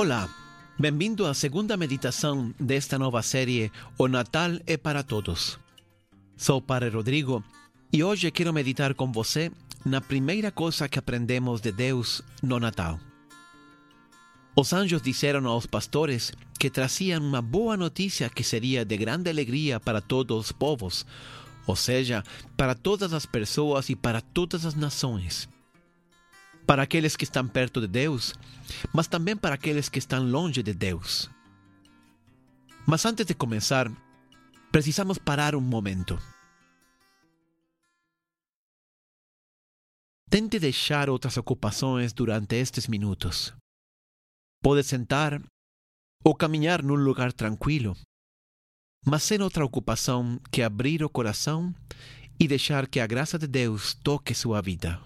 Olá, bem-vindo à segunda meditação desta nova série O Natal é para Todos. Sou o Padre Rodrigo e hoje quero meditar com você na primeira coisa que aprendemos de Deus no Natal. Os anjos disseram aos pastores que traziam uma boa notícia que seria de grande alegria para todos os povos, ou seja, para todas as pessoas e para todas as nações. Para aqueles que estão perto de Deus, mas também para aqueles que estão longe de Deus. Mas antes de começar, precisamos parar um momento. Tente deixar outras ocupações durante estes minutos. Pode sentar ou caminhar num lugar tranquilo, mas sem outra ocupação que abrir o coração e deixar que a graça de Deus toque sua vida.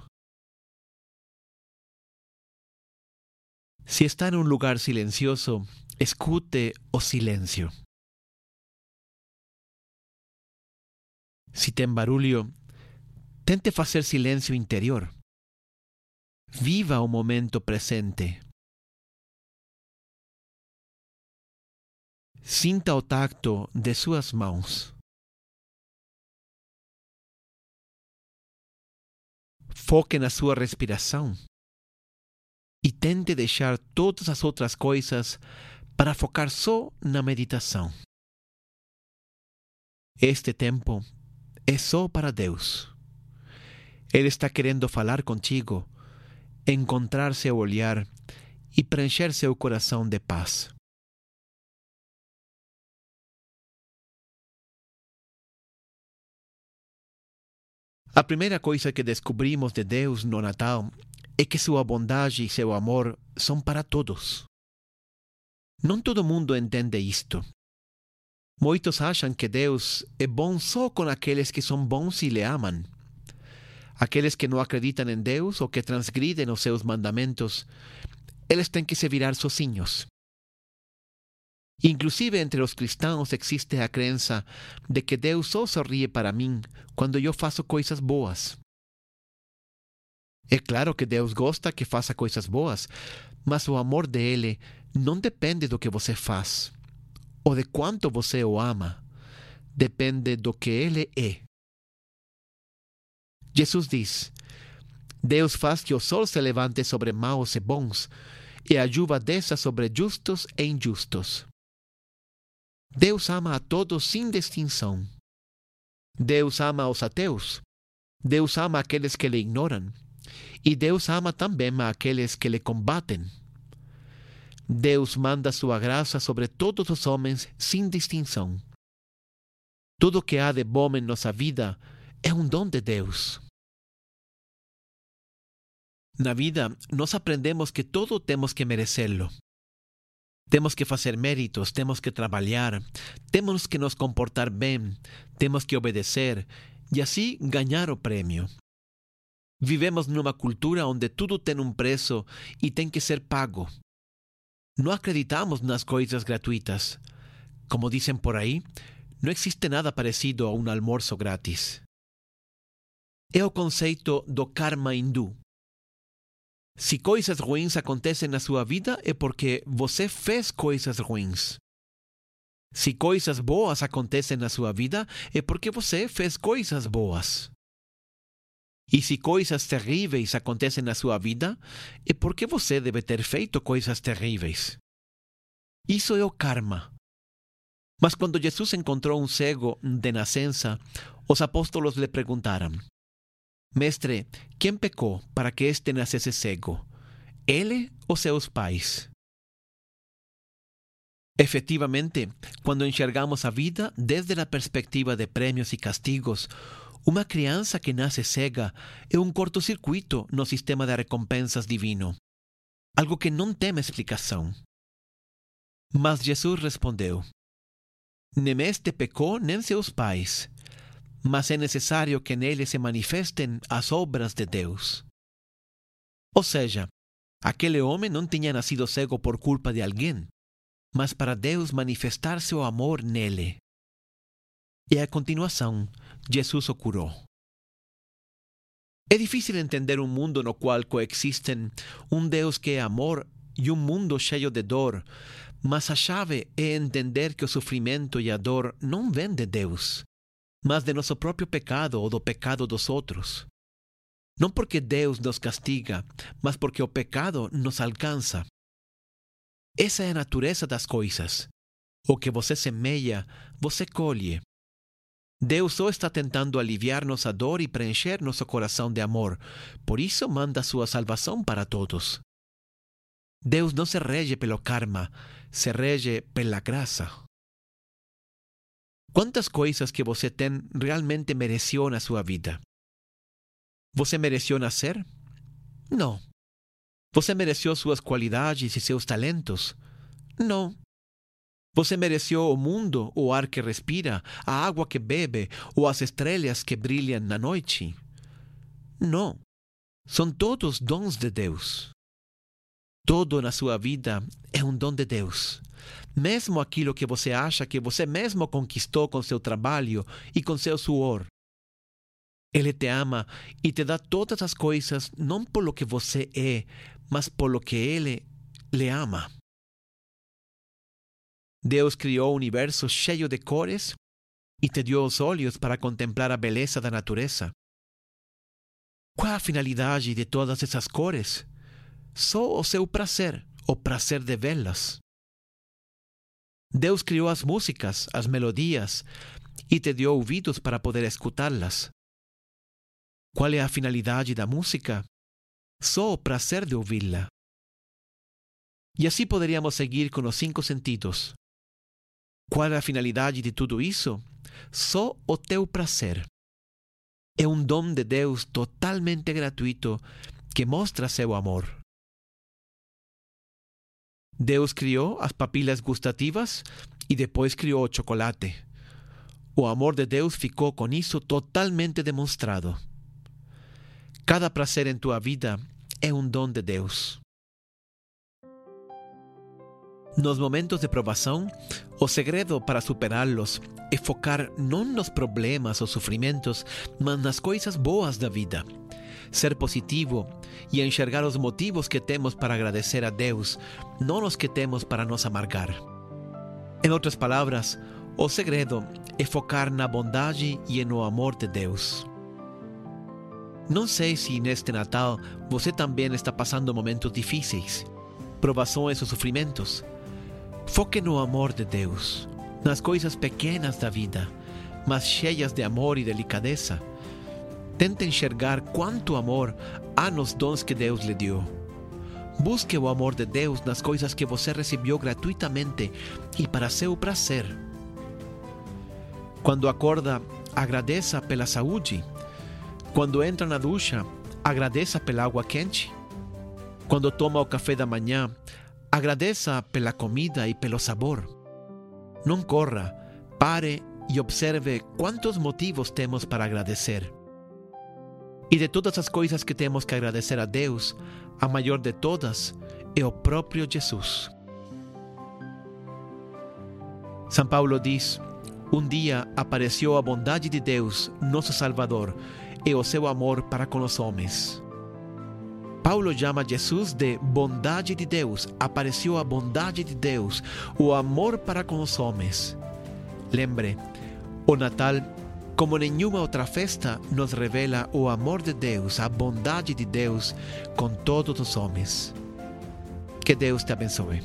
Se está em um lugar silencioso, escute o silêncio. Se tem barulho, tente fazer silêncio interior. Viva o momento presente. Sinta o tacto de suas mãos. Foque na sua respiração tente deixar todas as outras coisas para focar só na meditação. Este tempo é só para Deus. Ele está querendo falar contigo, encontrar seu olhar e preencher seu coração de paz. A primeira coisa que descobrimos de Deus no Natal é que sua bondade e seu amor são para todos. Não todo mundo entende isto. Muitos acham que Deus é bom só com aqueles que são bons e lhe amam. Aqueles que não acreditam em Deus ou que transgridem os seus mandamentos, eles têm que se virar sozinhos. Inclusive entre os cristãos existe a crença de que Deus só sorri para mim quando eu faço coisas boas. É claro que Deus gosta que faça coisas boas, mas o amor dele não depende do que você faz ou de quanto você o ama. Depende do que ele é. Jesus diz: Deus faz que o sol se levante sobre maus e bons, e a chuva desça sobre justos e injustos. Deus ama a todos sem distinção. Deus ama os ateus. Deus ama aqueles que lhe ignoram. E Deus ama também aqueles que lhe combatem. Deus manda sua graça sobre todos os homens sem distinção. Tudo que há de bom em nossa vida é um dom de Deus. Na vida, nós aprendemos que todo temos que merecê-lo. Temos que fazer méritos, temos que trabalhar, temos que nos comportar bem, temos que obedecer e assim ganhar o prêmio. Vivemos numa cultura onde tudo tem um preço e tem que ser pago. Não acreditamos nas coisas gratuitas. Como dizem por aí, não existe nada parecido a um almoço grátis. É o conceito do karma hindu. Se coisas ruins acontecem na sua vida, é porque você fez coisas ruins. Se coisas boas acontecem na sua vida, é porque você fez coisas boas. E se coisas terríveis acontecem na sua vida, é porque você deve ter feito coisas terríveis. Isso é o karma. Mas quando Jesus encontrou um cego de nascença, os apóstolos lhe perguntaram: Mestre, quem pecou para que este nascesse cego? Ele ou seus pais? Efetivamente, quando enxergamos a vida desde a perspectiva de prêmios e castigos, uma criança que nasce cega é um cortocircuito no sistema de recompensas divino. Algo que não tem explicação. Mas Jesus respondeu: Nem este pecou, nem seus pais, mas é necessário que nele se manifestem as obras de Deus. Ou seja, aquele homem não tinha nascido cego por culpa de alguém, mas para Deus manifestar seu amor nele. E a continuação, Jesus o curou. É difícil entender um mundo no qual coexistem um Deus que é amor e um mundo cheio de dor, mas a chave é entender que o sofrimento e a dor não vêm de Deus, mas de nosso próprio pecado ou do pecado dos outros. Não porque Deus nos castiga, mas porque o pecado nos alcança. Essa é a natureza das coisas. O que você semeia, você colhe. Deus só está tentando aliviar nossa dor e preencher nosso coração de amor. Por isso manda sua salvação para todos. Deus não se rege pelo karma, se rege pela graça. Quantas coisas que você tem realmente mereceu na sua vida? Você mereceu nascer? Não. Você mereceu suas qualidades e seus talentos? Não. Você mereceu o mundo, o ar que respira, a água que bebe ou as estrelas que brilham na noite? Não. São todos dons de Deus. Todo na sua vida é um dom de Deus. Mesmo aquilo que você acha que você mesmo conquistou com seu trabalho e com seu suor. Ele te ama e te dá todas as coisas não pelo que você é, mas pelo que Ele lhe ama. Deus criou o universo cheio de cores e te deu os olhos para contemplar a beleza da natureza. Qual a finalidade de todas essas cores? Só o seu prazer, o prazer de vê-las. Deus criou as músicas, as melodias, e te deu ouvidos para poder escutá-las. Qual é a finalidade da música? Só o prazer de ouvi-la. E assim poderíamos seguir com os cinco sentidos. Qual é a finalidade de tudo isso? Só o teu prazer. É um dom de Deus totalmente gratuito que mostra seu amor. Deus criou as papilas gustativas e depois criou o chocolate. O amor de Deus ficou com isso totalmente demonstrado. Cada prazer em tua vida é um dom de Deus. Nos momentos de provação, o segredo para superá-los é focar não nos problemas ou sofrimentos, mas nas coisas boas da vida. Ser positivo e enxergar os motivos que temos para agradecer a Deus, não os que temos para nos amargar. Em outras palavras, o segredo é focar na bondade e no amor de Deus. Não sei se neste Natal você também está passando momentos difíceis, provações ou sofrimentos. Foque no amor de Deus, nas coisas pequenas da vida, mas cheias de amor e delicadeza. Tente enxergar quanto amor há nos dons que Deus lhe deu. Busque o amor de Deus nas coisas que você recebeu gratuitamente e para seu prazer. Quando acorda, agradeça pela saúde quando entra na ducha, agradeça pela água quente. Quando toma o café da manhã, agradeça pela comida e pelo sabor. Não corra, pare e observe quantos motivos temos para agradecer. E de todas as coisas que temos que agradecer a Deus, a maior de todas é o próprio Jesus. São Paulo diz: Um dia apareceu a bondade de Deus, nosso Salvador, e o seu amor para com os homens. Paulo chama Jesus de bondade de Deus. Apareceu a bondade de Deus, o amor para com os homens. Lembre, o Natal, como nenhuma outra festa, nos revela o amor de Deus, a bondade de Deus com todos os homens. Que Deus te abençoe.